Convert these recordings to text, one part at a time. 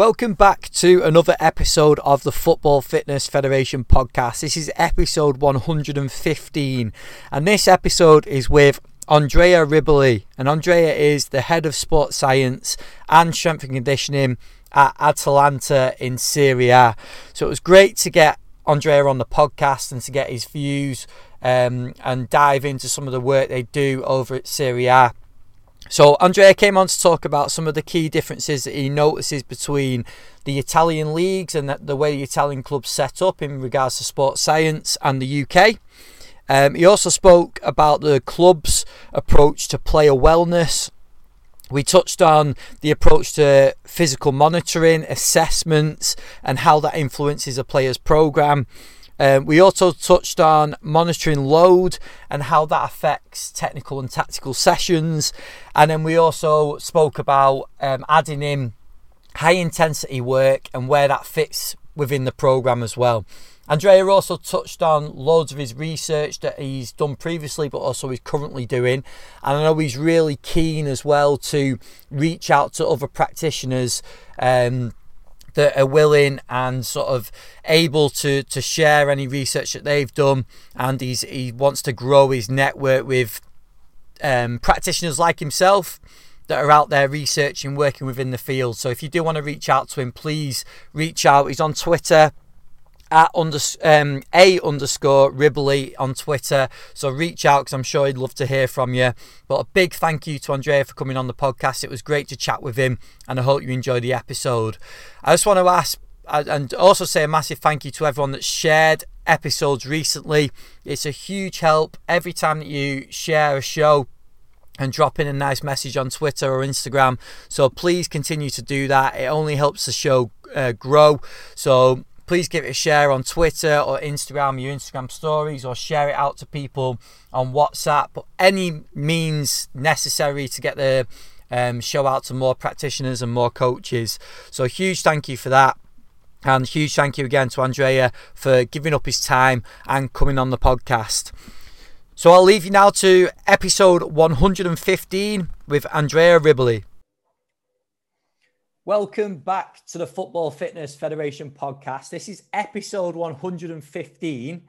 Welcome back to another episode of the Football Fitness Federation podcast. This is episode 115, and this episode is with Andrea Riboli. And Andrea is the head of sports science and strength and conditioning at Atalanta in Serie A. So it was great to get Andrea on the podcast and to get his views um, and dive into some of the work they do over at Serie A. So Andrea came on to talk about some of the key differences that he notices between the Italian leagues and the way the Italian clubs set up in regards to sports science and the UK. Um, he also spoke about the club's approach to player wellness. We touched on the approach to physical monitoring, assessments, and how that influences a player's program. Um, we also touched on monitoring load and how that affects technical and tactical sessions. And then we also spoke about um, adding in high intensity work and where that fits within the program as well. Andrea also touched on loads of his research that he's done previously, but also he's currently doing. And I know he's really keen as well to reach out to other practitioners. Um, that are willing and sort of able to to share any research that they've done. And he's he wants to grow his network with um, practitioners like himself that are out there researching working within the field. So if you do want to reach out to him please reach out. He's on twitter at under, um, a underscore Riboli on Twitter. So reach out because I'm sure he'd love to hear from you. But a big thank you to Andrea for coming on the podcast. It was great to chat with him, and I hope you enjoyed the episode. I just want to ask and also say a massive thank you to everyone that shared episodes recently. It's a huge help every time that you share a show and drop in a nice message on Twitter or Instagram. So please continue to do that. It only helps the show uh, grow. So please give it a share on Twitter or Instagram, your Instagram stories, or share it out to people on WhatsApp. Any means necessary to get the um, show out to more practitioners and more coaches. So, huge thank you for that. And huge thank you again to Andrea for giving up his time and coming on the podcast. So I'll leave you now to episode 115 with Andrea Riboli. Welcome back to the Football Fitness Federation podcast. This is episode 115.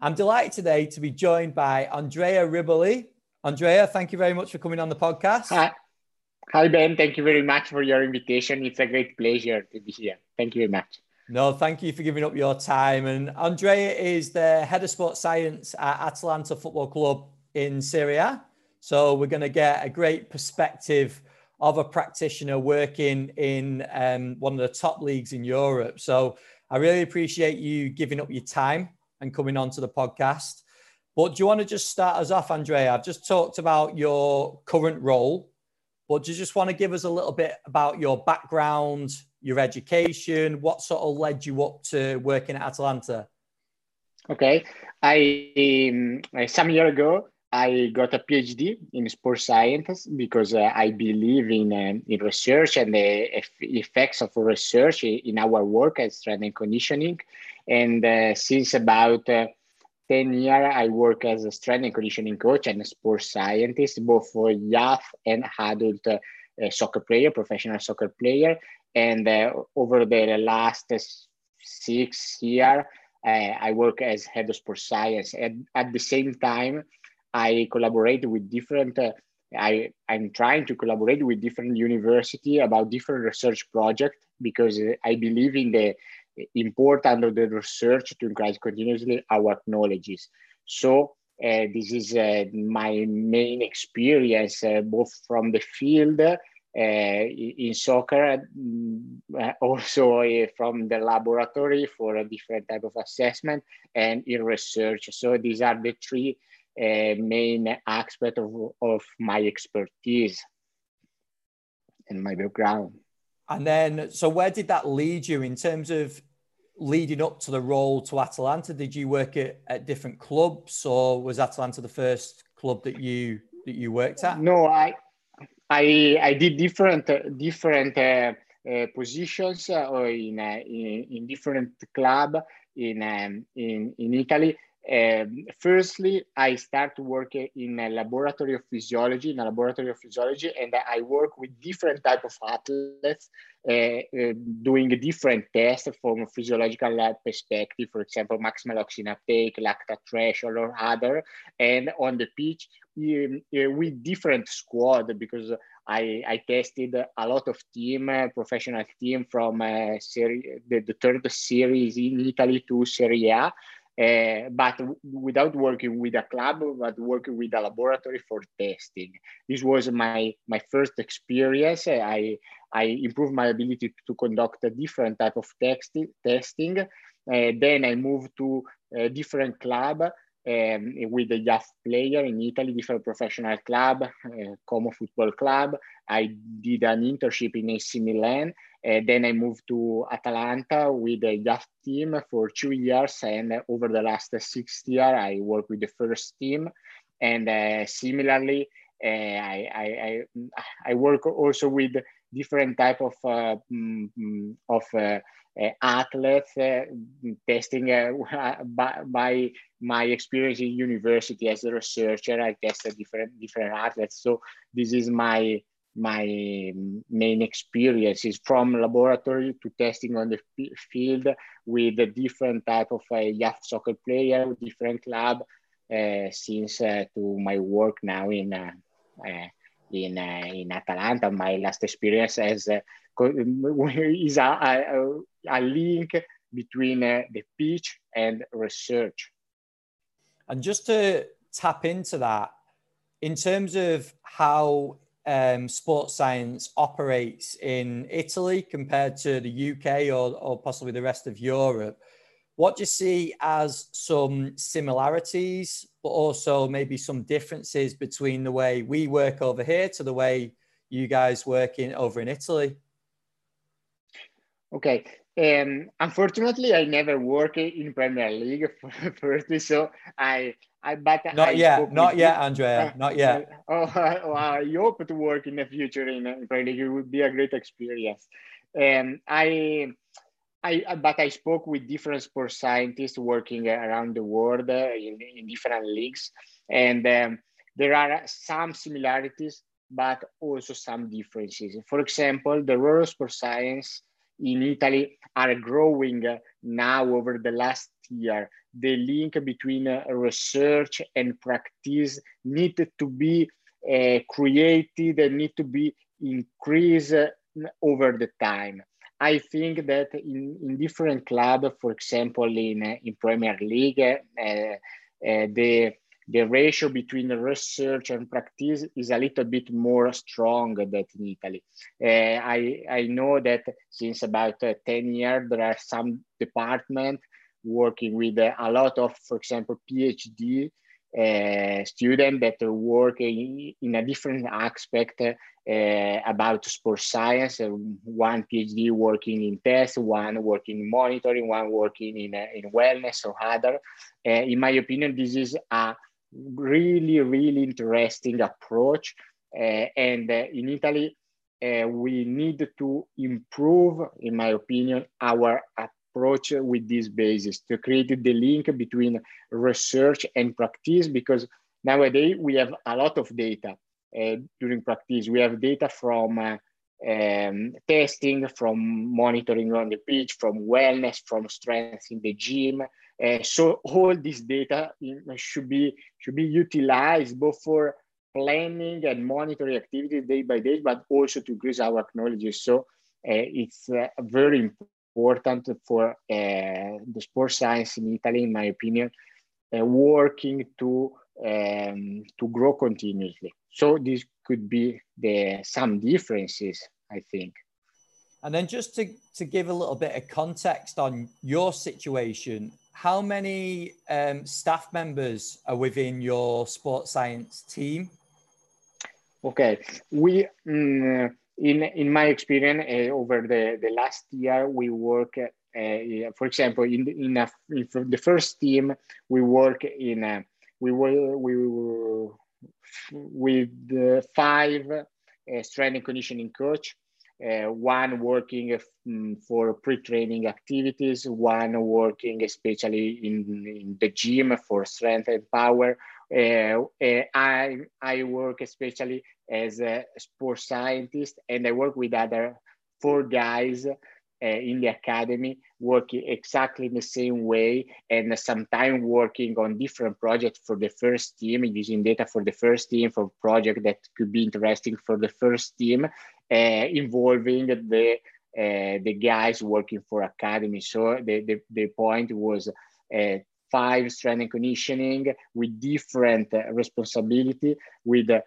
I'm delighted today to be joined by Andrea Riboli. Andrea, thank you very much for coming on the podcast. Hi. Hi, Ben. Thank you very much for your invitation. It's a great pleasure to be here. Thank you very much. No, thank you for giving up your time. And Andrea is the head of sports science at Atalanta Football Club in Serie A. So we're going to get a great perspective of a practitioner working in um, one of the top leagues in Europe. So I really appreciate you giving up your time and coming on to the podcast. But do you want to just start us off, Andrea? I've just talked about your current role, but do you just want to give us a little bit about your background, your education, what sort of led you up to working at Atalanta? Okay, I um, some year ago I got a PhD in sports science because uh, I believe in uh, in research and the effects of research in our work as strength and conditioning. And uh, since about uh, 10 years, I work as a strength and conditioning coach and a sports scientist, both for youth and adult uh, soccer player, professional soccer player. And uh, over the last six years, I work as head of sports science. And at the same time, I collaborate with different, uh, I, I'm trying to collaborate with different university about different research project because I believe in the importance of the research to increase continuously our knowledges. So uh, this is uh, my main experience, uh, both from the field uh, in soccer, uh, also uh, from the laboratory for a different type of assessment, and in research. So these are the three main aspect of, of my expertise and my background. And then, so where did that lead you in terms of leading up to the role to Atalanta? Did you work at, at different clubs, or was Atalanta the first club that you that you worked at? No, I I I did different uh, different uh, uh, positions uh, in, uh, in in different club in um, in in Italy Um, firstly, I start working in a laboratory of physiology, in a laboratory of physiology, and I work with different type of athletes uh, uh, doing different tests from a physiological perspective, for example, maximal oxygen uptake, lactate threshold, or other, and on the pitch um, uh, with different squad because I, I tested a lot of team, uh, professional team from uh, serie, the, the third series in Italy to Serie A uh, but without working with a club, but working with a laboratory for testing. This was my my first experience. I I improved my ability to conduct a different type of text, testing. Uh, then I moved to a different club um, with a youth player in Italy, different professional club, uh, Como Football Club. I did an internship in AC Milan. Uh, then I moved to Atalanta with a youth team for two years. And over the last six years, I worked with the first team. And uh, similarly, uh, I, I, I, I, work also with different type of, uh, mm, of uh, uh, athletes uh, testing uh, by, by, my experience in university as a researcher i tested different different athletes. So this is my my main experience is from laboratory to testing on the field with a different type of a youth soccer player different club uh, since uh, to my work now in uh, in in atalanta my last experience as is a, a, a link between uh, the pitch and research. And just to tap into that, in terms of how um, sports science operates in Italy compared to the UK or, or possibly the rest of Europe, what do you see as some similarities, but also maybe some differences between the way we work over here to the way you guys work in over in Italy? Okay, um, unfortunately, I never worked in Premier League firstly, so I, I but not I yet, not yet, you. Andrea, not yet. oh, well, I hope to work in the future in, Premier League. It would be a great experience. And um, I, I, but I spoke with different sports scientists working around the world uh, in, in different leagues, and um, there are some similarities, but also some differences. For example, the role of sports science in Italy are growing now over the last year. The link between uh, research and practice need to be uh, created and need to be increased over the time. I think that in, in different clubs, for example, in, uh, in Premier League, uh, uh, the the ratio between research and practice is a little bit more strong than in Italy. Uh, I, I know that since about uh, 10 years, there are some departments working with uh, a lot of, for example, PhD uh, students that are working in a different aspect uh, about sports science. one PhD working in tests, one working in monitoring, one working in, uh, in wellness or other. in my opinion, this is a really, really interesting approach. Uh, and uh, in Italy, uh, we need to improve, in my opinion, our approach with this basis to create the link between research and practice because nowadays we have a lot of data uh, during practice. We have data from uh, um, testing, from monitoring on the pitch, from wellness, from strength in the gym, uh, so all this data should be should be utilized both for planning and monitoring activities day by day, but also to increase our knowledge. So uh, it's uh, very important for uh, the sports science in Italy, in my opinion, uh, working to um, to grow continuously. So this could be the some differences, I think. And then just to, to give a little bit of context on your situation, how many um, staff members are within your sports science team? Okay, we mm, in in my experience uh, over the the last year we work. Uh, for example, in the, in, a, in the first team, we work in a, we were we with five strength and conditioning coach one working um, for pre-training activities, one working especially in, in the gym for strength and power. Uh, uh, I, I work especially as a sports scientist and I work with other four guys uh, in the academy working exactly in the same way and sometimes working on different projects for the first team using data for the first team for project that could be interesting for the first team uh, involving the uh, the guys working for academy. So the, the, the point was uh, five strength and conditioning with different responsibility with uh,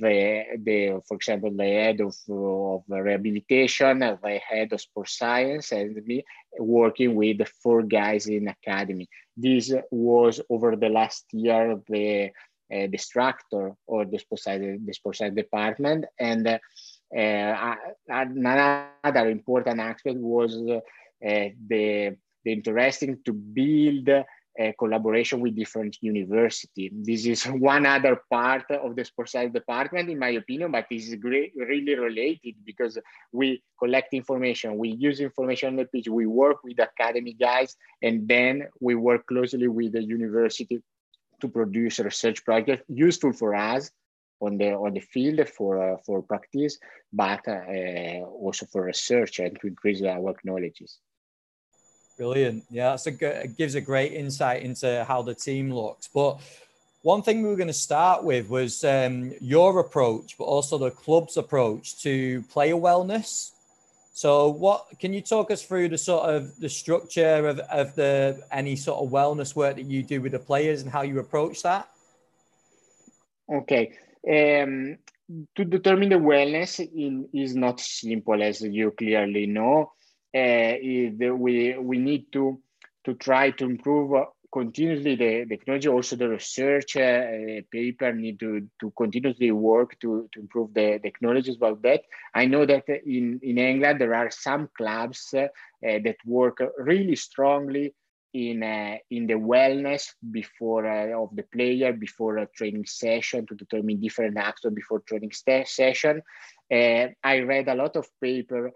the, the, for example, the head of, of rehabilitation, the head of sports science, and me working with four guys in academy. This was over the last year the uh, the structure or the sports science, the sports science department, and uh, another important aspect was uh, the the interesting to build collaboration with different university. This is one other part of the sports science department, in my opinion, but this is great, really related because we collect information, we use information on the pitch, we work with academy guys, and then we work closely with the university to produce research project useful for us on the on the field for uh, for practice, but uh, also for research and to increase our knowledges. Brilliant. Yeah, that's a good, it gives a great insight into how the team looks. But one thing we were going to start with was um, your approach, but also the club's approach to player wellness. So, what can you talk us through the sort of the structure of, of the any sort of wellness work that you do with the players and how you approach that? Okay. Um, to determine the wellness in, is not simple, as you clearly know uh, we we need to to try to improve continuously the, the technology. Also the research uh, paper need to, to continuously work to, to improve the technologies about that i know that in, in england there are some clubs uh, that work really strongly in uh, in the wellness before uh, of the player before a training session to determine different aspects before training session. Uh, i read a lot of paper uh,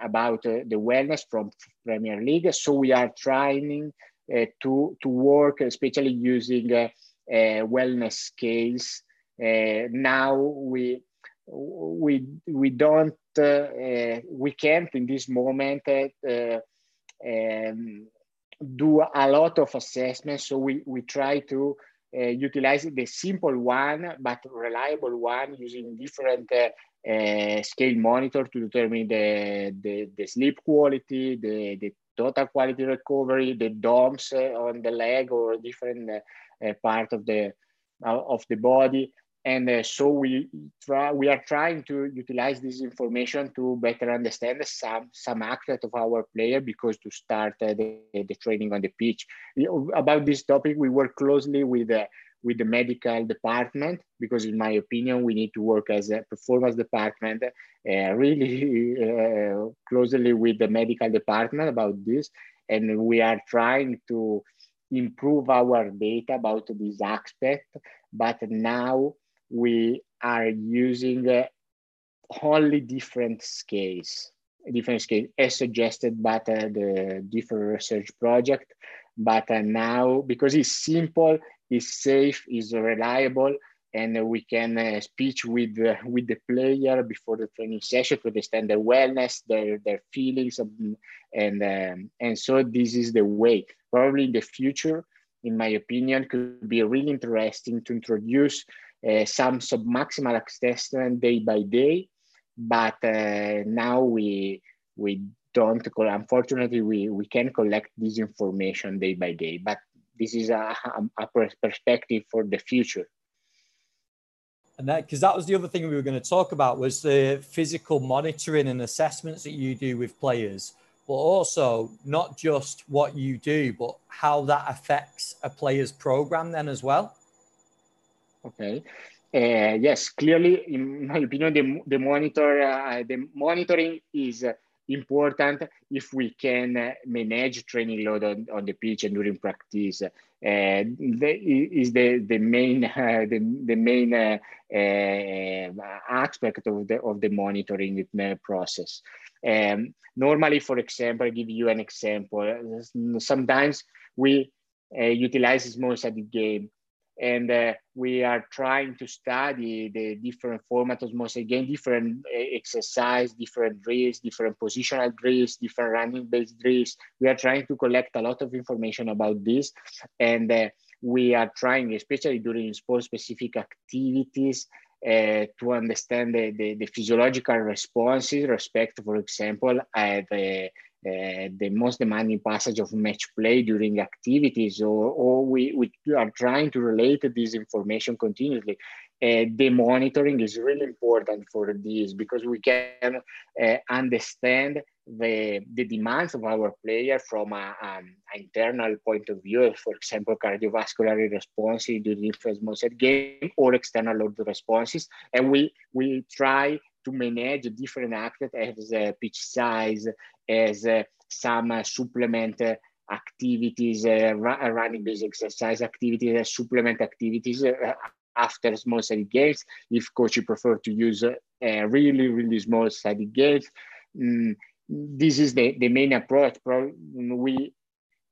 about uh, the wellness from Premier League. So we are trying uh, to, to work, especially using wellness scales. now we we we don't we can't in this moment um, do a lot of assessments. So we, we try to uh, utilize the simple one, but reliable one using different uh, scale monitor to determine the, the, the, sleep quality, the, the total quality recovery, the DOMS uh, on the leg or different uh, uh part of the of the body. And so we try, we are trying to utilize this information to better understand some some aspect of our player because to start the, the training on the pitch. About this topic, we work closely with with the medical department because in my opinion we need to work as a performance department uh, really uh, closely with the medical department about this. And we are trying to improve our data about this aspect but now we are using uh, only different scales different scale as suggested by the different research project. But uh, now because it's simple is safe, is reliable, and we can uh, speak with uh, with the player before the training session to understand their wellness, their their feelings, um, and um, and so this is the way. Probably in the future, in my opinion, could be really interesting to introduce uh, some submaximal assessment day by day, but uh, now we we don't. Unfortunately, we we can collect this information day by day, but this is a, a perspective for the future. And that because that was the other thing we were going to talk about was the physical monitoring and assessments that you do with players but also not just what you do but how that affects a player's program then as well. Okay. Uh, yes clearly in my opinion the, the monitor uh, the monitoring is uh, important if we can uh, manage training load on, on the pitch and during practice. Uh, is the the main uh, the, the main uh, uh, aspect of the of the monitoring process. Um, normally, for example, I give you an example. Sometimes we utilize small-sided game and uh, we are trying to study the different formats of most again different uh, exercise different drills different positional drills different running based drills. We are trying to collect a lot of information about this. And uh, we are trying especially during sport specific activities uh, to understand the, the, the, physiological responses respect for example uh, the uh, the most demanding passage of match play during activities, or, or we, we are trying to relate this information continuously. Uh, the monitoring is really important for this because we can uh, understand the, the demands of our player from an um, internal point of view, for example, cardiovascular responses during first set game or external load responses. And we, we try to manage different aspects as uh, pitch size, as uh, some uh, supplement uh, activities, uh, running based exercise activities, uh, supplement activities after small sided games. If coach you prefer to use really, really small sided games, mm, this is the, the main approach. We,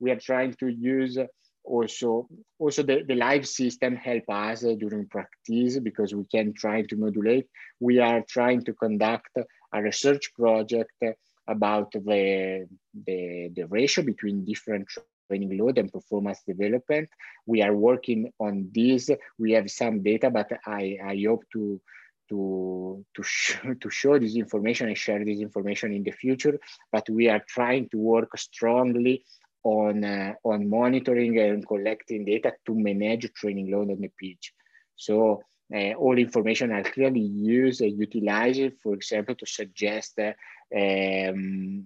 we are trying to use also also the, the live system help us during practice because we can try to modulate we are trying to conduct a research project about the the, the ratio between different training load and performance development we are working on this we have some data but i i hope to to to, sh- to show this information and share this information in the future but we are trying to work strongly on, uh, on monitoring and collecting data to manage training load on the pitch. So uh, all information are clearly used and utilized, for example, to suggest uh, um,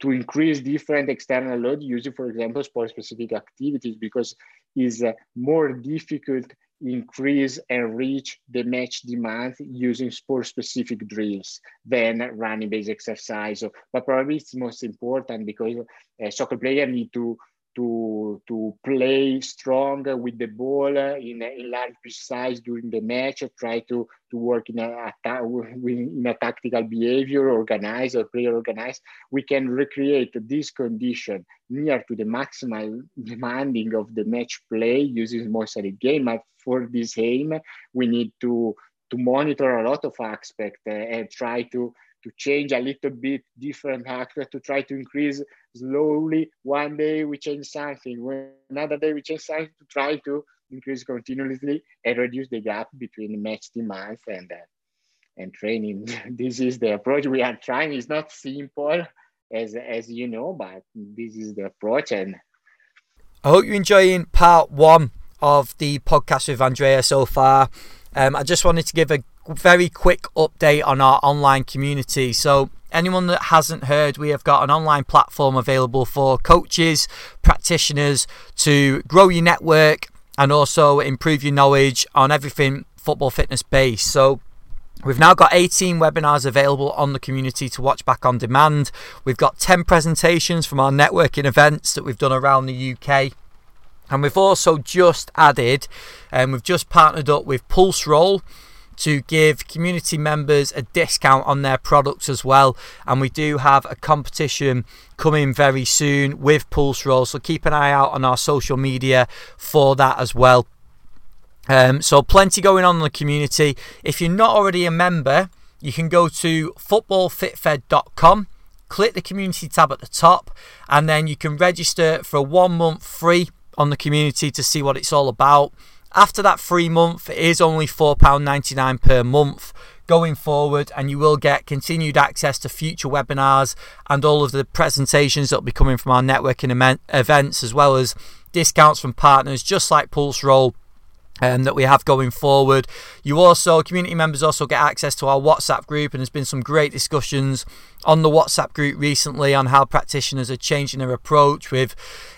to increase different external load using, for example, sport specific activities because it's uh, more difficult increase and reach the match demand using sport specific drills than running based exercise. So, But probably it's most important because a soccer player need to to to play strong with the ball in a, large size during the match. Try to to work in a, in a tactical behavior, organize or play organized. We can recreate this condition near to the maximal demanding of the match play using small sided game. But for this aim, we need to to monitor a lot of aspects uh, and try to to change a little bit different actors to try to increase slowly. One day we change something, another day we change something to try to increase continuously and reduce the gap between match demands and uh, and training. this is the approach we are trying. It's not simple as as you know, but this is the approach. And I hope you're enjoying part one of the podcast with Andrea so far. Um, I just wanted to give a very quick update on our online community. So, anyone that hasn't heard, we have got an online platform available for coaches, practitioners to grow your network and also improve your knowledge on everything football fitness based. So, We've now got 18 webinars available on the community to watch back on demand. We've got 10 presentations from our networking events that we've done around the UK. And we've also just added, and um, we've just partnered up with Pulseroll to give community members a discount on their products as well. And we do have a competition coming very soon with Pulseroll. so keep an eye out on our social media for that as well. Um, so, plenty going on in the community. If you're not already a member, you can go to footballfitfed.com, click the community tab at the top, and then you can register for a one month free on the community to see what it's all about. After that free month, it is only £4.99 per month going forward, and you will get continued access to future webinars and all of the presentations that will be coming from our networking events, as well as discounts from partners just like Pulseroll um, that we have going forward. You also, community members also get access to our WhatsApp group, and there's been some great discussions on the WhatsApp group recently on how practitioners are changing their approach with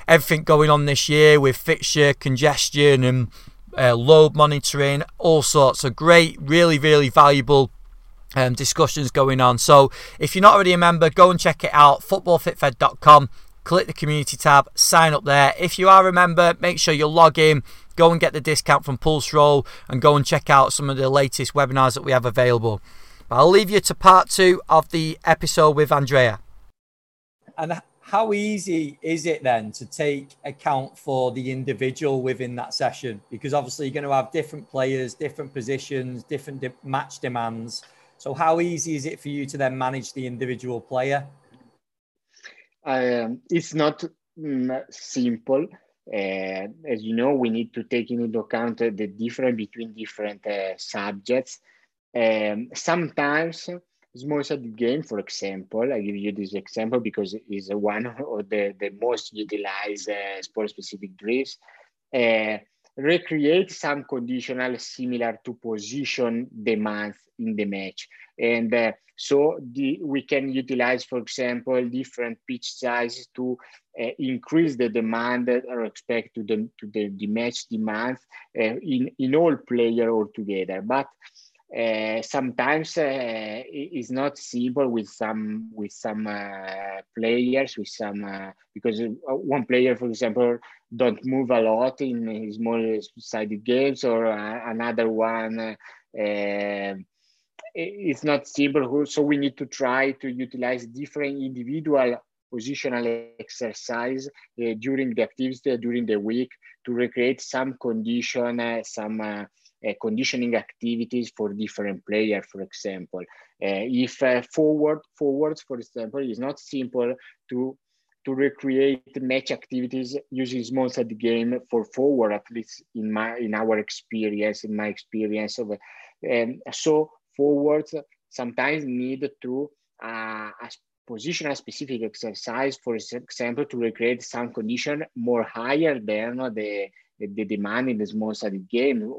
everything going on this year with fixture congestion and uh, load monitoring, all sorts of great, really, really valuable um, discussions going on. So if you're not already a member, go and check it out. Footballfitfed.com. Click the community tab, sign up there. If you are a member, make sure you log in, go and get the discount from Pulseroll, and go and check out some of the latest webinars that we have available. But I'll leave you to part two of the episode with Andrea. And how easy is it then to take account for the individual within that session? Because obviously you're going to have different players, different positions, different de- match demands. So how easy is it for you to then manage the individual player? Um, it's not mm, simple. Uh, as you know, we need to take into account the difference between different uh, subjects. Um, sometimes small sided game, for example, I give you this example because it is one of the, the most utilized uh, sport specific drills. Uh, recreate some conditional similar to position demands in the match. And uh, so the, we can utilize, for example, different pitch sizes to uh, increase the demand or expect to the, to the, the match demands uh, in, in all player altogether. But uh, sometimes uh, it's not simple with some with some uh, players with some uh, because uh, one player for example don't move a lot in small sided games or another one it's not simple. So we need to try to utilize different individual positional exercise during the activity during the week to recreate some condition some conditioning activities for different players, for example. Uh, if uh, forward forwards, for example, is not simple to to recreate match activities using small set game for forward, at least in my in our experience, in my experience of, um, so forwards sometimes need to uh, position a specific exercise, for example, to recreate some condition more higher than the the demand in the small sided game,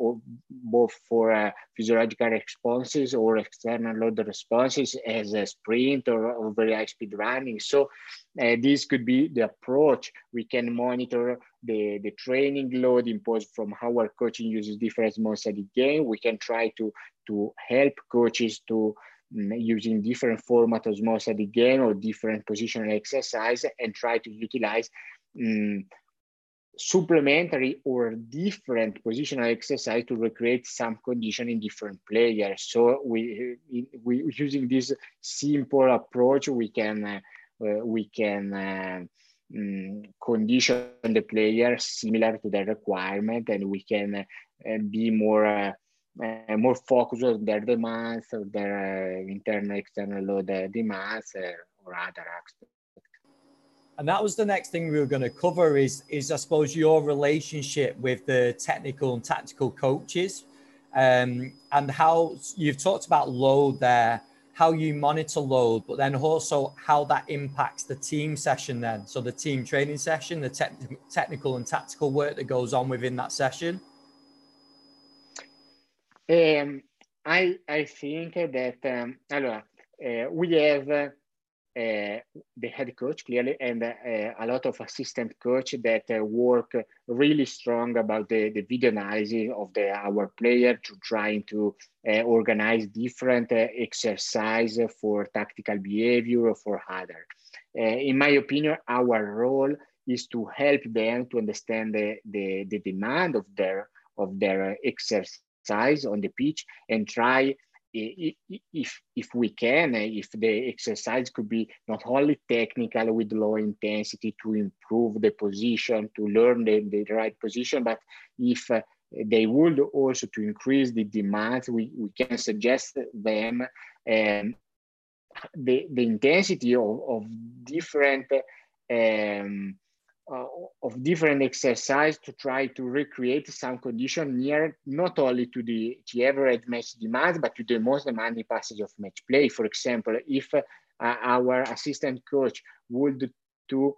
both for uh, physiological responses or external load responses as a sprint or, or very high speed running. So uh, this could be the approach. We can monitor the, the training load imposed from how our coaching uses different small sided game. We can try to, to help coaches to um, using different format of small sided game or different positional exercise and try to utilize um, supplementary or different positional exercise to recreate some condition in different players. So we, we using this simple approach, we can uh, uh, we can uh, um, condition the player similar to their requirement, and we can uh, be more. Uh, uh, more focused on their demands, or their internal external load demands, or other aspects and that was the next thing we were going to cover is is I suppose your relationship with the technical and tactical coaches, um, and how you've talked about load there, how you monitor load, but then also how that impacts the team session. Then, so the team training session, the te- technical and tactical work that goes on within that session. Um, I I think that um, allora, uh, we have. Uh, the head coach clearly and uh, a lot of assistant coach that uh, work really strong about the, the video analysis of the our player to trying to uh, organize different exercise for tactical behavior or for other. In my opinion, our role is to help them to understand the, the, the demand of their of their exercise on the pitch and try if if we can, eh, if the exercise could be not only technical with low intensity to improve the position, to learn the, the right position, but if uh, they would also to increase the demand, we, we can suggest them um, the, the intensity of, of different um, uh, of different exercise to try to recreate some condition near not only to the, the average match demand, but to the most demanding passage of match play. For example, if uh, our assistant coach would to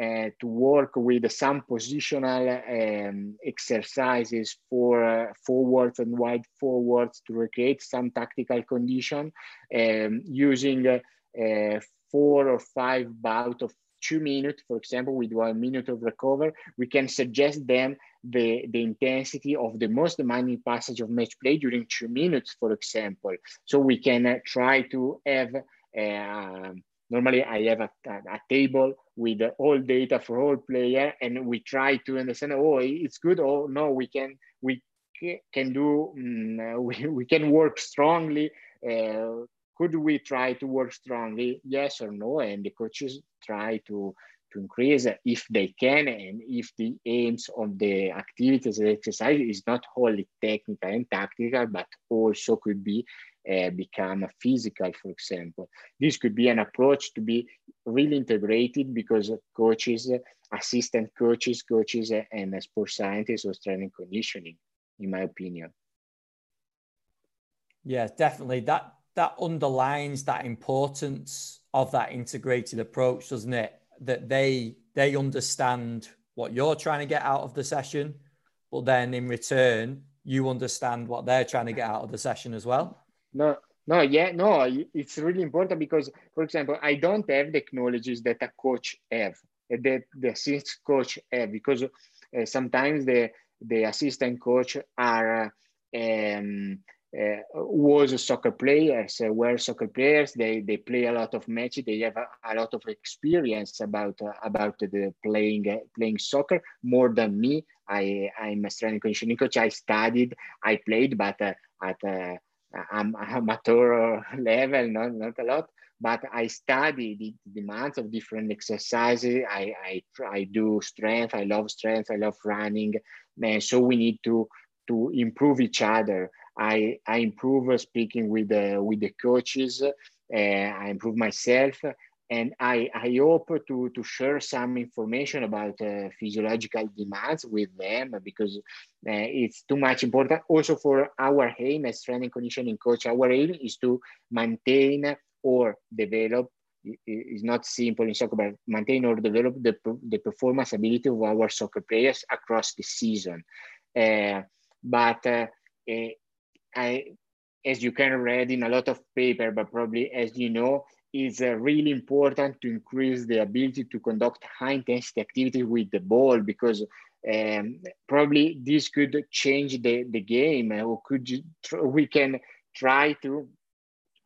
uh, to work with some positional um, exercises for uh, forwards and wide forwards to recreate some tactical condition um, using uh, four or five bout of two minutes, for example, with one minute of recover, we can suggest them the, the intensity of the most demanding passage of match play during two minutes, for example. So we can uh, try to have, uh, normally I have a, a, table with all data for all player and we try to understand, oh, it's good, or no, we can, we can do, um, we, we can work strongly uh, could we try to work strongly? Yes or no? And the coaches try to to increase if they can and if the aims of the activities and exercise is not only technical and tactical but also could be uh, become physical for example this could be an approach to be really integrated because coaches assistant coaches coaches and sports scientists or training conditioning in my opinion yeah definitely that that underlines that importance of that integrated approach, doesn't it? That they they understand what you're trying to get out of the session, but then in return, you understand what they're trying to get out of the session as well. No, no, yeah, no, it's really important because, for example, I don't have the technologies that a coach have, that the assistant coach have, because uh, sometimes the the assistant coach are um, uh, was soccer players, uh, were soccer players. They they play a lot of matches. They have a, a lot of experience about uh, about the playing uh, playing soccer more than me. I I'm a strength conditioning coach. I studied, I played, but uh, at uh, am amateur level, not not a lot. But I study the demands of different exercises. I I I do strength. I love strength. I love running. And so we need to to improve each other. I, I improve speaking with the, with the coaches. Uh, I improve myself. And I, I hope to, to share some information about uh, physiological demands with them because uh, it's too much important. Also for our aim as and conditioning coach, our aim is to maintain or develop is not simple in soccer, but maintain or develop the, the performance ability of our soccer players across the season. Uh, but uh, uh, I, as you can read in a lot of paper, but probably as you know, it's uh, really important to increase the ability to conduct high intensity activity with the ball because um, probably this could change the, the game. Or could we can try to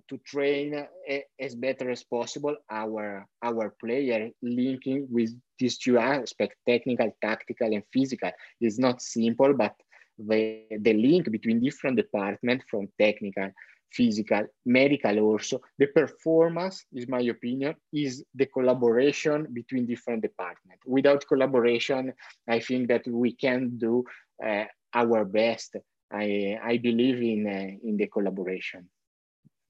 to train uh, as better as possible our our player linking with these two aspects technical tactical and physical. It's not simple but the, the link between different departments from technical, physical, medical also. The performance, is my opinion, is the collaboration between different departments. Without collaboration, I think that we can do uh, our best. I, I believe in, uh, in the collaboration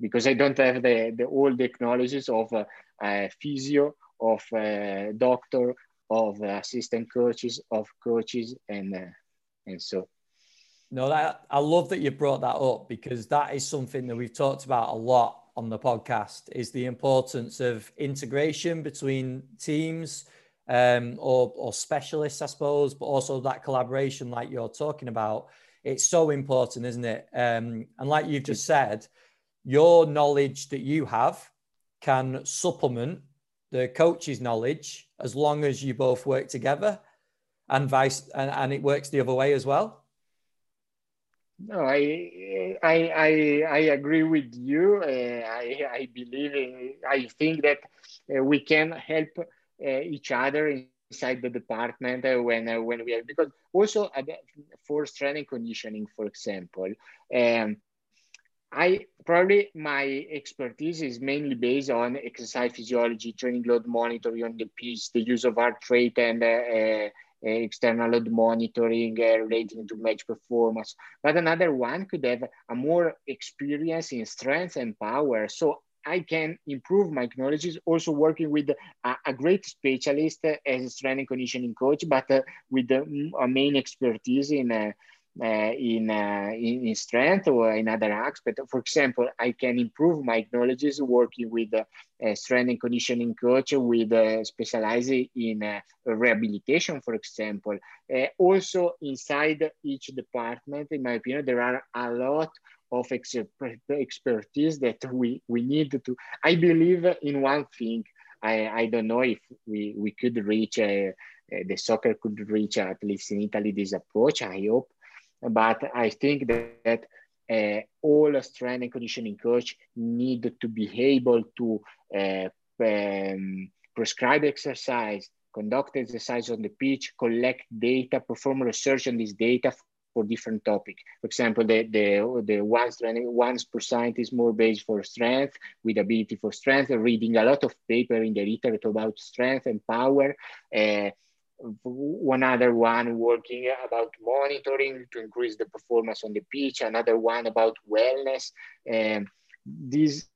because I don't have the, the all the technologies of uh, physio, of uh, doctor, of assistant coaches, of coaches, and, uh, and so. No, that I love that you brought that up because that is something that we've talked about a lot on the podcast is the importance of integration between teams um, or, or specialists, I suppose, but also that collaboration like you're talking about. It's so important, isn't it? Um, and like you've just said, your knowledge that you have can supplement the coach's knowledge as long as you both work together and vice and, and it works the other way as well. No, I, I, I, I agree with you. Uh, I, I believe, in, I think that uh, we can help uh, each other inside the department uh, when uh, when we are because also uh, for strength and conditioning, for example, um, I probably my expertise is mainly based on exercise physiology, training load monitoring on the piece, the use of heart rate and external load monitoring uh, relating to match performance. But another one could have a more experience in strength and power. So I can improve my knowledge also working with a, a great specialist as a strength and conditioning coach, but uh, with the, a main expertise in uh, in, uh, in, in strength or in other aspects. For example, I can improve my knowledge working with a strength and conditioning coach with uh, specializing in uh, rehabilitation, for example. Uh, also, inside each department, in my opinion, there are a lot of ex expertise that we, we need to. I believe in one thing. I, I don't know if we, we could reach, uh, uh, the soccer could reach, at least in Italy, this approach, I hope. But I think that, that uh, all strength and conditioning coach need to be able to uh, um, prescribe exercise, conduct exercise on the pitch, collect data, perform research on this data for different topic. For example, the, the, the one strength, one percent is more based for strength with ability for strength, reading a lot of paper in the literature about strength and power. Uh, one other one working about monitoring to increase the performance on the pitch, another one about wellness. And these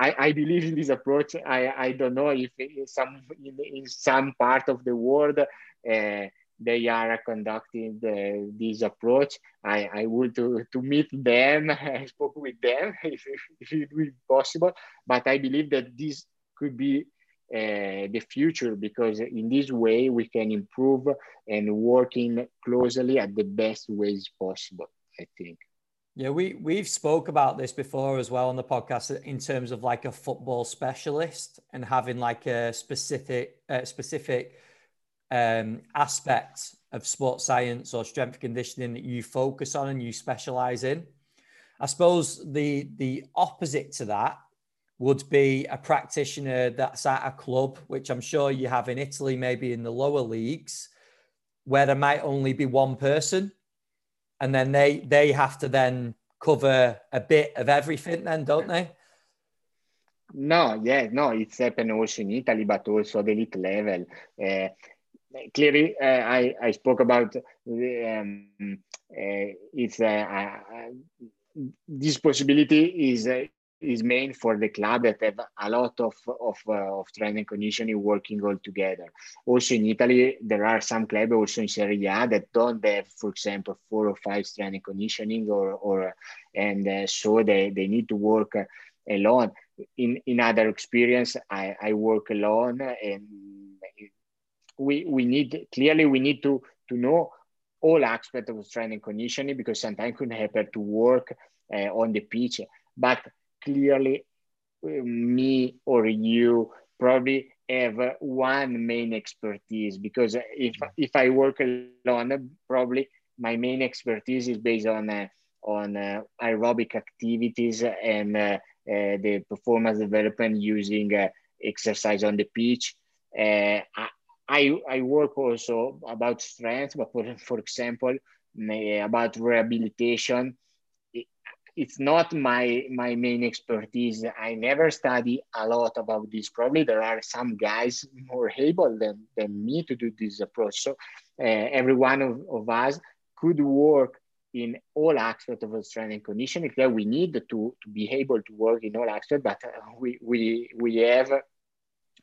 I, I, believe in this approach. I, I don't know if in some in, in some part of the world uh, they are conducting the, this approach. I, I would to, to meet them. I spoke with them if, if it will be possible. But I believe that this could be the future because in this way we can improve and working closely at the best ways possible. I think. Yeah, we we've spoke about this before as well on the podcast in terms of like a football specialist and having like a specific uh, specific um, aspect of sports science or strength conditioning that you focus on and you specialize in. I suppose the the opposite to that would be a practitioner that's at a club, which I'm sure you have in Italy, maybe in the lower leagues, where there might only be one person. And then they they have to then cover a bit of everything then don't they? No yeah no it's happened also in italy but also at the elite level. Uh, clearly uh, I, I spoke about um, uh, it's uh, uh, this possibility is uh, is main for the club that have a lot of of, uh, of and conditioning working all together. Also in Italy, there are some clubs also in Serie A that don't have, for example, four or five training conditioning, or or and uh, so they, they need to work alone. In in other experience, I, I work alone, and we we need clearly we need to to know all aspects of training conditioning because sometimes it could happen to work uh, on the pitch, but clearly me or you probably have one main expertise because if if I work alone, probably my main expertise is based on uh, on uh, aerobic activities and uh, uh the performance development using uh, exercise on the pitch. Uh, I I work also about strength, but for for example about rehabilitation it's not my my main expertise. I never study a lot about this. Probably there are some guys more able than, than me to do this approach. So uh, every one of, of us could work in all aspects of strength and conditioning. That we need to, to be able to work in all aspects, but uh, we, we, we have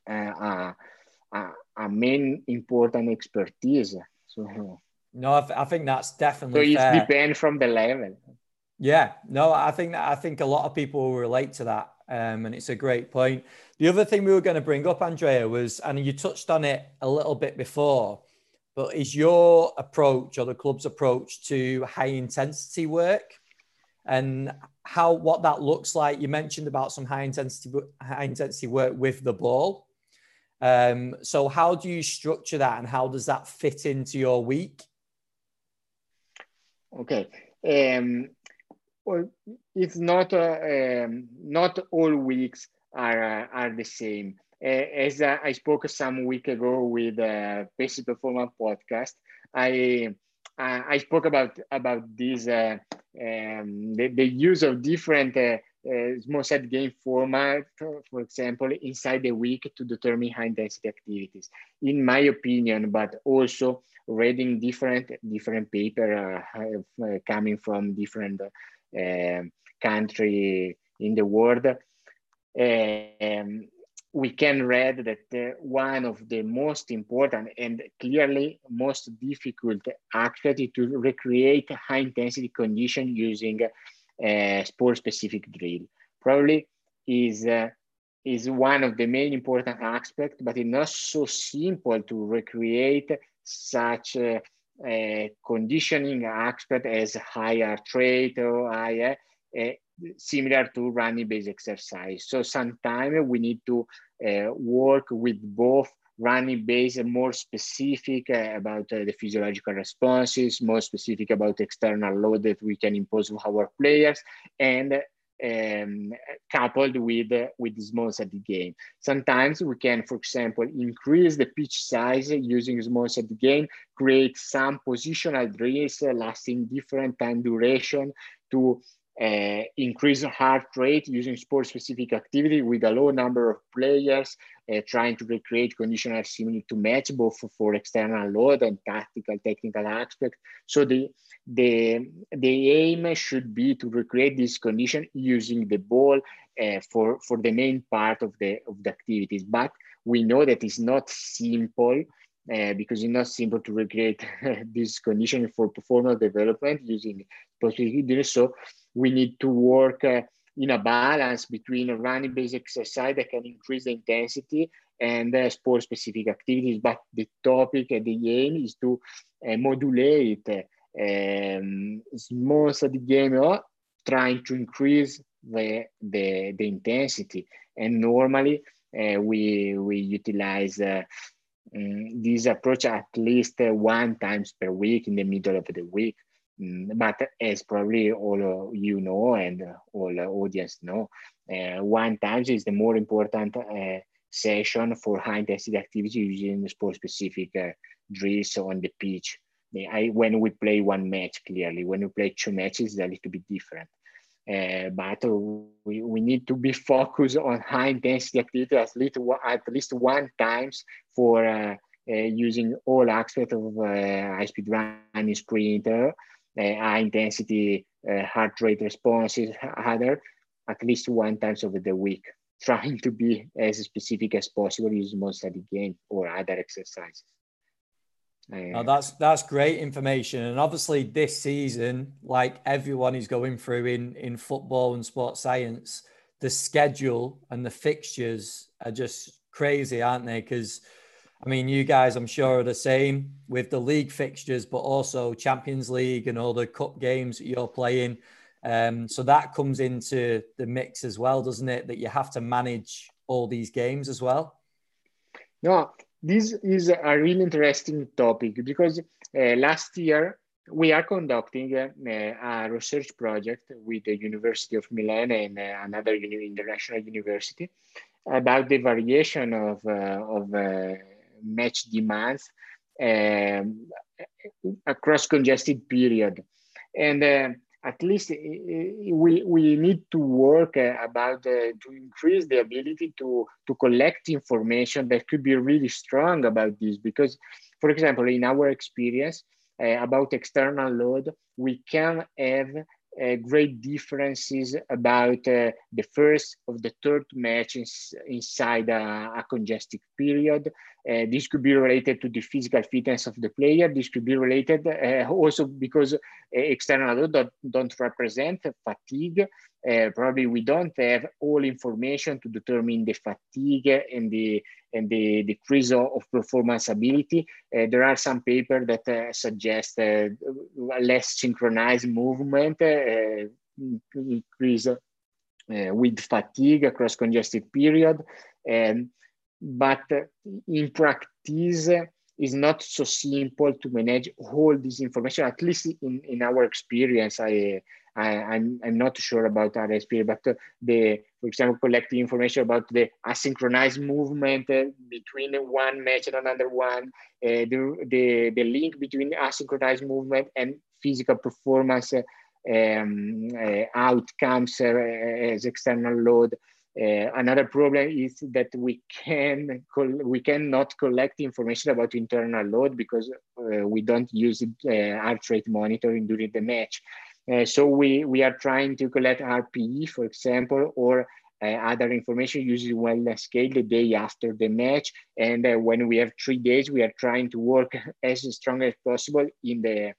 uh, a, a, main important expertise. So, no, I, th- I think that's definitely. So it depends from the level. Yeah, no, I think that I think a lot of people will relate to that, um, and it's a great point. The other thing we were going to bring up, Andrea, was, and you touched on it a little bit before, but is your approach or the club's approach to high intensity work, and how what that looks like? You mentioned about some high intensity high intensity work with the ball. Um, so how do you structure that, and how does that fit into your week? Okay. Um, well, it's not uh, um, not all weeks are uh, are the same. Uh, as I spoke some week ago with uh, Basic Performance podcast, I I spoke about about this um, the, the use of different uh, small sided game format, for example, inside the week to determine high intensity activities. In my opinion, but also reading different different paper uh, coming from different country in the world, um, we can read that uh, one of the most important and clearly most difficult is to recreate high intensity condition using uh, sport specific drill. Probably is uh, is one of the main important aspects, but it's not so simple to recreate such uh, uh, conditioning aspect as higher rate or higher, uh, similar to running based exercise. So sometimes we need to uh, work with both running based and more specific uh, about uh, the physiological responses, more specific about external load that we can impose on our players, and um, coupled with uh, with small sided game. Sometimes we can, for example, increase the pitch size using small sided game, create some positional drills lasting different time duration to uh, increase heart rate using sport specific activity with a low number of players, uh, trying to recreate conditions similar to match both for, external load and tactical technical aspect. So the, the, the aim should be to recreate this condition using the ball uh, for, for the main part of the, of the activities. But we know that it's not simple uh, because it's not simple to recreate this condition for performance development using specific So we need to work uh, in a balance between a running based exercise that can increase the intensity and uh, sport specific activities. But the topic and the aim is to uh, modulate um, small sided game or trying to increase the, the, the intensity. And normally uh, we, we utilize uh, um, this approach at least uh, one times per week in the middle of the week. Mm, but as probably all you know and all audience know, uh, one times is the more important uh, session for high intensity activity using sport specific uh, drills on the pitch. I, when we play one match, clearly, when we play two matches, it's a little bit different. Uh, but we, we need to be focused on high intensity activity at least, at least one times for uh, uh, using all aspects of high speed running sprinter high intensity uh, heart rate responses, other, at least one times over the week, trying to be as specific as possible using most study gain or other exercises. Uh, that's that's great information, and obviously this season, like everyone is going through in in football and sports science, the schedule and the fixtures are just crazy, aren't they? Because I mean, you guys, I'm sure, are the same with the league fixtures, but also Champions League and all the cup games that you're playing. Um, so that comes into the mix as well, doesn't it? That you have to manage all these games as well. No, this is a really interesting topic because uh, last year we are conducting uh, a research project with the University of Milan and uh, another international university about the variation of, uh, of uh, match demands um, across congested period. And uh, at least uh, we, we need to work uh, about uh, to increase the ability to, to collect information that could be really strong about this. Because, for example, in our experience uh, about external load, we can have uh, great differences about uh, the first of the third match inside a, a congested period. Uh, this could be related to the physical fitness of the player. This could be related uh, also because uh, external don't, don't represent fatigue. Uh, probably we don't have all information to determine the fatigue and the and the decrease of performance ability. Uh, there are some papers that uh, suggest uh, less synchronized movement, uh, increase uh, with fatigue across congested period. Um, but in practice, it's not so simple to manage all this information, at least in, in our experience. I, I, am not sure about RSP, but uh, the, for example, collecting information about the asynchronized movement uh, between one match and another one, uh, the, the, the link between asynchronized movement and physical performance uh, um, uh, outcomes as external load. Uh, another problem is that we can we cannot collect information about internal load because uh, we don't use uh, heart rate monitoring during the match. Uh, so we, we are trying to collect RPE, for example, or uh, other information using wellness scale the day after the match. And uh, when we have three days, we are trying to work as strong as possible in the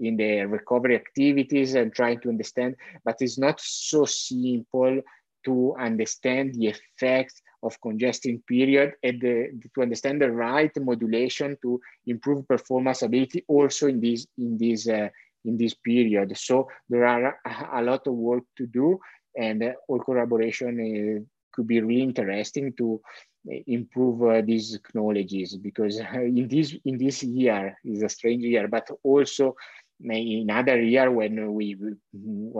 in the recovery activities and trying to understand, but it's not so simple to understand the effects of congestion period and the, to understand the right modulation to improve performance ability also in this in this uh, in this period. So there are a lot of work to do. and uh, all collaboration uh, could be really interesting to improve uh, these technologies because in this in this year is a strange year but also in other year when we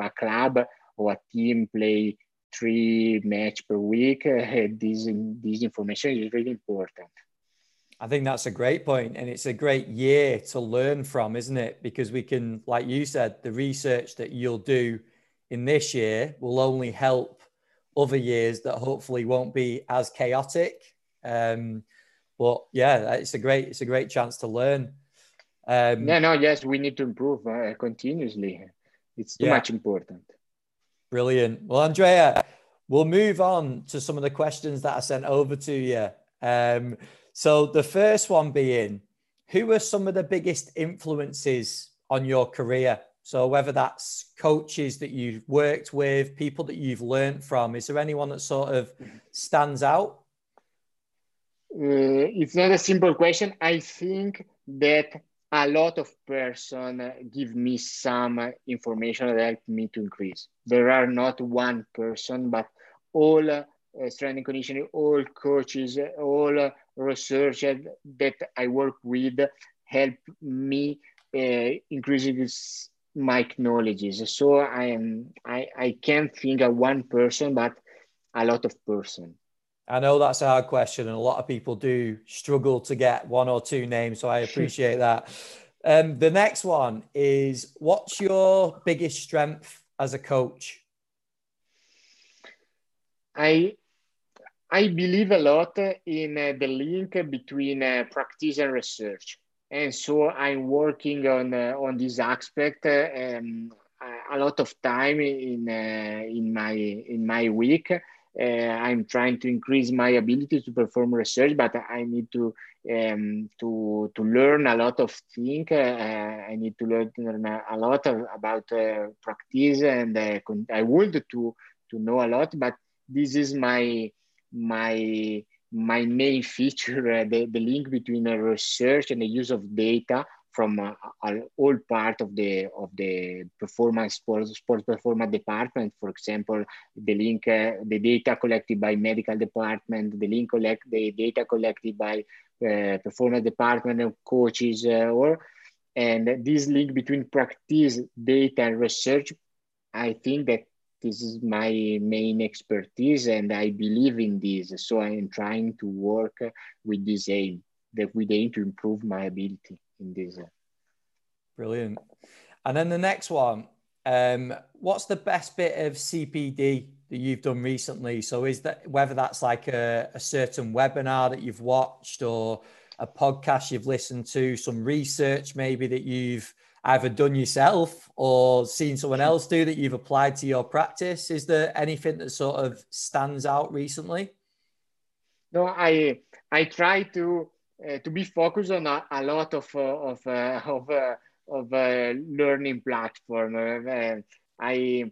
a club or a team play three match per week uh, this this information is really important I think that's a great point, and it's a great year to learn from, isn't it? Because we can, like you said, the research that you'll do in this year will only help other years that hopefully won't be as chaotic. Um, but yeah, it's a great it's a great chance to learn. Um, yeah, no, yes, we need to improve uh, continuously. It's too yeah. much important. Brilliant. Well, Andrea, we'll move on to some of the questions that I sent over to you. Um, so the first one being, who are some of the biggest influences on your career? So whether that's coaches that you've worked with, people that you've learned from, is there anyone that sort of stands out? Uh, it's not a simple question. I think that a lot of person give me some information that help me to increase. There are not one person, but all uh, strength and conditioning, all coaches, all uh, researchers that I work with help me uh, increasing my knowledges. So I am I, I can't think of one person, but a lot of person. I know that's a hard question, and a lot of people do struggle to get one or two names. So I appreciate that. Um, the next one is what's your biggest strength as a coach? I I believe a lot in uh, the link between uh, practice and research and so I'm working on uh, on this aspect uh, um, a lot of time in uh, in my in my week. Uh, I'm trying to increase my ability to perform research, but I need to um, to to learn a lot of things. Uh, I need to learn, a lot of, about uh, practice, and I would to to know a lot. But this is my my my main feature, uh, the, the link between the research and the use of data from uh, all part of the of the performance sports sports performance department. For example, the link uh, the data collected by medical department, the link collect the data collected by uh, performance department of coaches, uh, or and this link between practice, data, and research. I think that this is my main expertise and I believe in this. So I am trying to work with this aim, that with aim to improve my ability in this. Brilliant. And then the next one, um, what's the best bit of CPD that you've done recently? So is that whether that's like a, a certain webinar that you've watched or a podcast you've listened to, some research maybe that you've either done yourself or seen someone else do that you've applied to your practice? Is there anything that sort of stands out recently? No, I I try to uh, to be focused on a, a lot of uh, of uh, of uh, of learning platform. I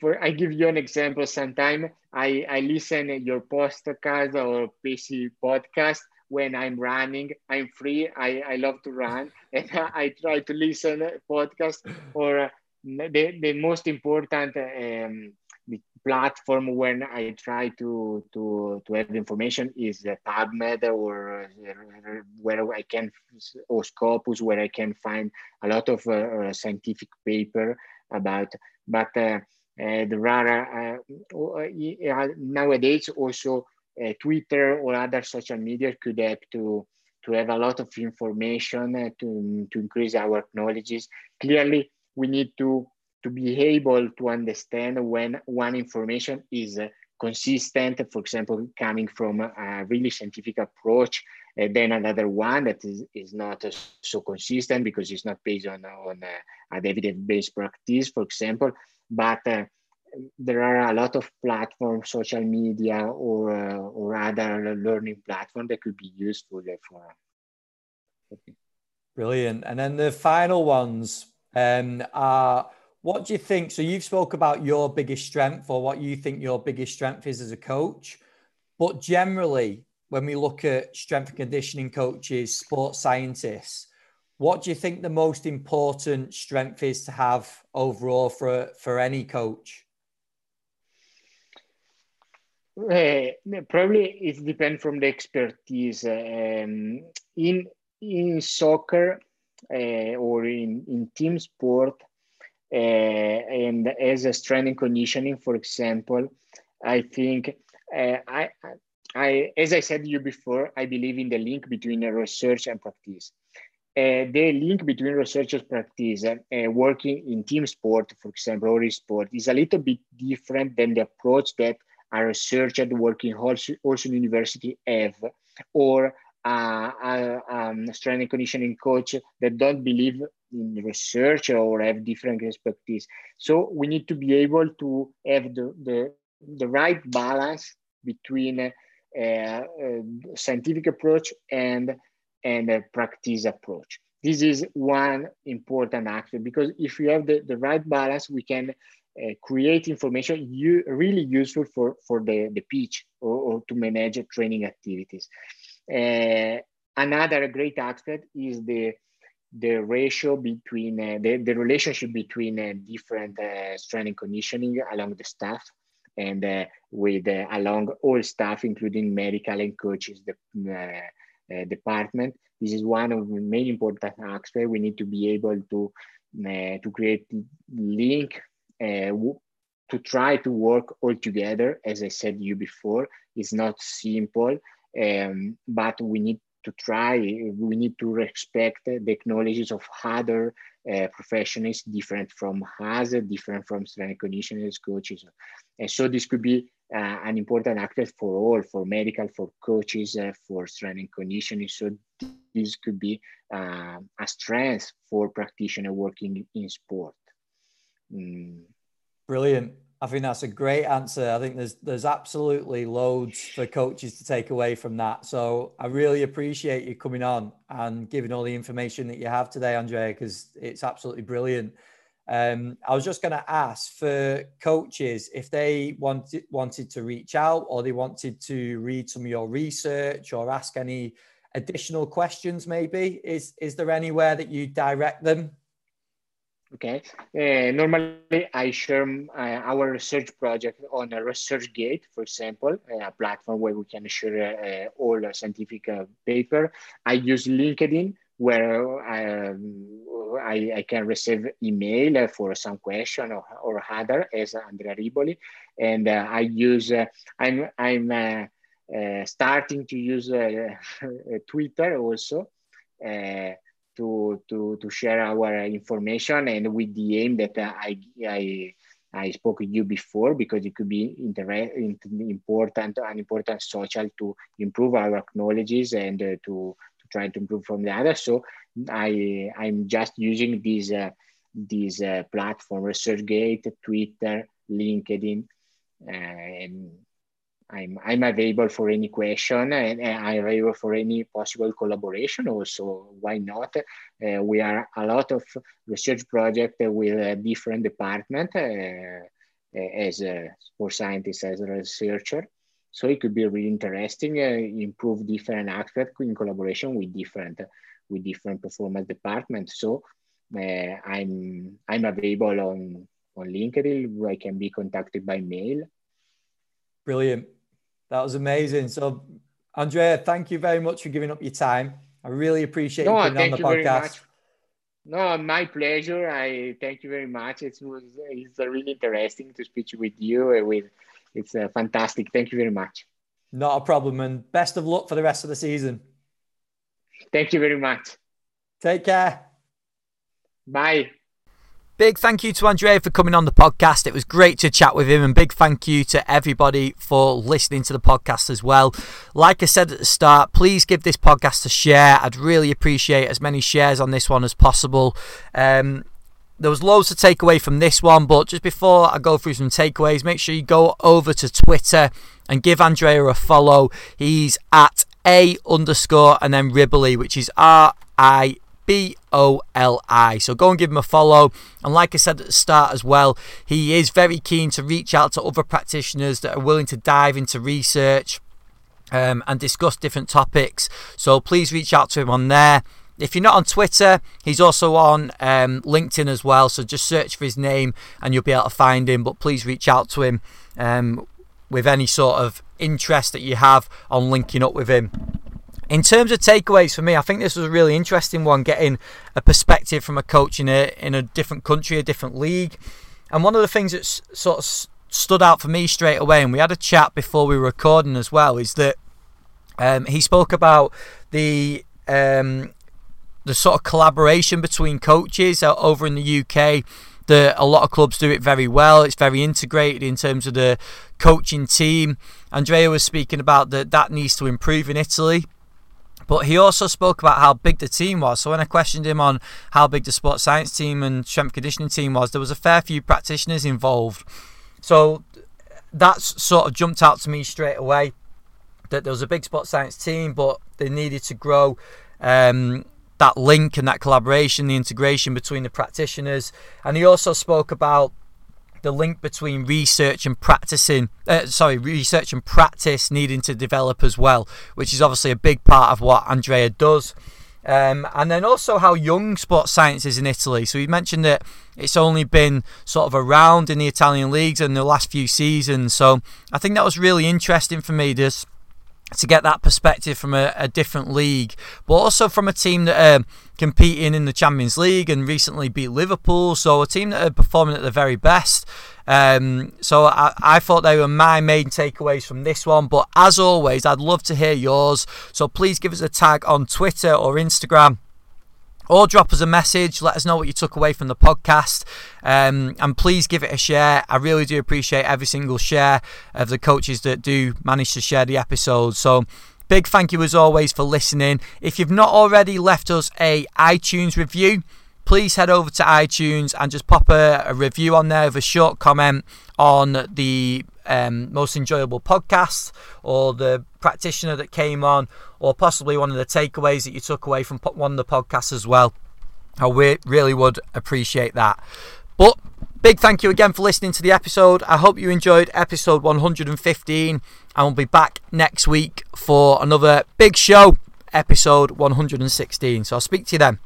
for I give you an example. Sometime I I listen your podcast or PC podcast when I'm running. I'm free. I, I love to run and I try to listen podcast or the, the most important um, platform when I try to, to, to have information is PubMed or uh, where I can, or Scopus, where I can find a lot of uh, uh scientific paper about, but uh, uh, there are nowadays also uh, Twitter or other social media could help to to have a lot of information uh, to, to increase our knowledges. Clearly, we need to to be able to understand when one information is uh, consistent, for example, coming from a really scientific approach, uh, then another one that is, is not uh, so consistent because it's not based on, on uh, an evidence-based practice, for example, but there are a lot of platforms, social media or uh, or other learning platforms that could be useful for. Okay. Brilliant. And then the final ones um, are what do you think? So you've spoke about your biggest strength or what you think your biggest strength is as a coach, but generally, when we look at strength and conditioning coaches, sports scientists, what do you think the most important strength is to have overall for for any coach? Uh, probably it depends from the expertise. Um, in in soccer uh, or in, in team sport, and as a strength and conditioning, for example, I think uh, I, I, as I said to you before, I believe in the link between research and practice. Uh, the link between research and practice, uh, working in team sport, for example, or sport, is a little bit different than the approach that a researcher working also, also in university have, or uh, a, um, strength and conditioning coach that don't believe in research or have different expertise. So we need to be able to have the, the, the right balance between uh, uh, scientific approach and, and a practice approach. This is one important aspect because if you have the, the right balance, we can uh, create information you, really useful for, for the, the pitch or, or to manage training activities. Uh, another great aspect is the the ratio between uh, the, the relationship between uh, different uh, strength and conditioning along the staff and uh, with uh, along all staff including medical and coaches the department. This is one of the main important aspects. We need to be able to to create link to try to work all together. As i said you before it's not simple um, but we need to try, we need to respect the technologies of other uh, professionals different from us, different from strength conditioners, coaches. And so this could be uh, an important aspect for all, for medical, for coaches, uh, for strength and conditioning. So this could be uh, a strength for practitioner working in sport. Mm. Brilliant. I think that's a great answer. I think there's there's absolutely loads for coaches to take away from that. So I really appreciate you coming on and giving all the information that you have today, Andrea, because it's absolutely brilliant. Um, I was just going to ask for coaches if they wanted wanted to reach out or they wanted to read some of your research or ask any additional questions. Maybe is is there anywhere that you direct them? Okay. Uh, normally, I share uh, our research project on a ResearchGate, for example, a platform where we can share uh, all scientific uh, paper. I use LinkedIn, where um, I, I, can receive email for some question or, or other as Andrea Riboli. And uh, I use, uh, I'm, I'm starting to use Twitter also to to to share our information and with the aim that I I I spoke with you before because it could be important an important social to improve our knowledges and uh, to to try to improve from the other. So I I'm just using this uh, this uh, platform ResearchGate, Twitter, LinkedIn, uh, and I'm I'm available for any question and, I'm available for any possible collaboration. Also, why not? Uh, we are a lot of research project with a different department uh, as a sports scientist, as a researcher. So it could be really interesting. Uh, improve different aspects in collaboration with different with different performance departments. So uh, I'm I'm available on on LinkedIn. I can be contacted by mail. Brilliant. That was amazing. So, Andrea, thank you very much for giving up your time. I really appreciate no, you coming on the podcast. No, my pleasure. I thank you very much. It was it's really interesting to speak with you. With it's uh, fantastic. Thank you very much. Not a problem, and best of luck for the rest of the season. Thank you very much. Take care. Bye. Big thank you to Andrea for coming on the podcast. It was great to chat with him, and big thank you to everybody for listening to the podcast as well. Like I said at the start, please give this podcast a share. I'd really appreciate as many shares on this one as possible. Um, there was loads to take away from this one, but just before I go through some takeaways, make sure you go over to Twitter and give Andrea a follow. He's at a underscore and then Riboli, which is R I B O L I. So go and give him a follow. And like I said at the start as well, he is very keen to reach out to other practitioners that are willing to dive into research um, and discuss different topics. So please reach out to him on there. If you're not on Twitter, he's also on um, LinkedIn as well. So just search for his name and you'll be able to find him. But please reach out to him. Um, with any sort of interest that you have on linking up with him. In terms of takeaways for me, I think this was a really interesting one, getting a perspective from a coach in a in a different country, a different league. And one of the things that sort of stood out for me straight away, and we had a chat before we were recording as well, is that um, he spoke about the um, the sort of collaboration between coaches over in the UK. The, a lot of clubs do it very well. It's very integrated in terms of the coaching team. Andrea was speaking about that that needs to improve in Italy. But he also spoke about how big the team was. So when I questioned him on how big the sports science team and strength conditioning team was, there was a fair few practitioners involved. So that's sort of jumped out to me straight away that there was a big sports science team, but they needed to grow um, that link and that collaboration, the integration between the practitioners. And he also spoke about the link between research and practicing uh, sorry research and practice needing to develop as well which is obviously a big part of what andrea does. Um, and then also how young sports science is in italy. So he mentioned that it's only been sort of around in the italian leagues in the last few seasons. So i think that was really interesting for me just to get that perspective from a, a, different league, but also from a team that are competing in the Champions League and recently beat Liverpool. So a team that are performing at the very best. Um, so I, I thought they were my main takeaways from this one. But as always, I'd love to hear yours. So please give us a tag on Twitter or Instagram or drop us a message. Let us know what you took away from the podcast. Um, and please give it a share. I really do appreciate every single share of the coaches that do manage to share the episode. So, big thank you as always for listening. If you've not already left us a iTunes review, please head over to iTunes and just pop a, a review on there with a short comment on the um, most enjoyable podcast or the practitioner that came on or possibly one of the takeaways that you took away from one of the podcasts as well. I really would appreciate that. But big thank you again for listening to the episode. I hope you enjoyed episode 115 and we'll be back next week for another big show, episode 116. So I'll speak to you then.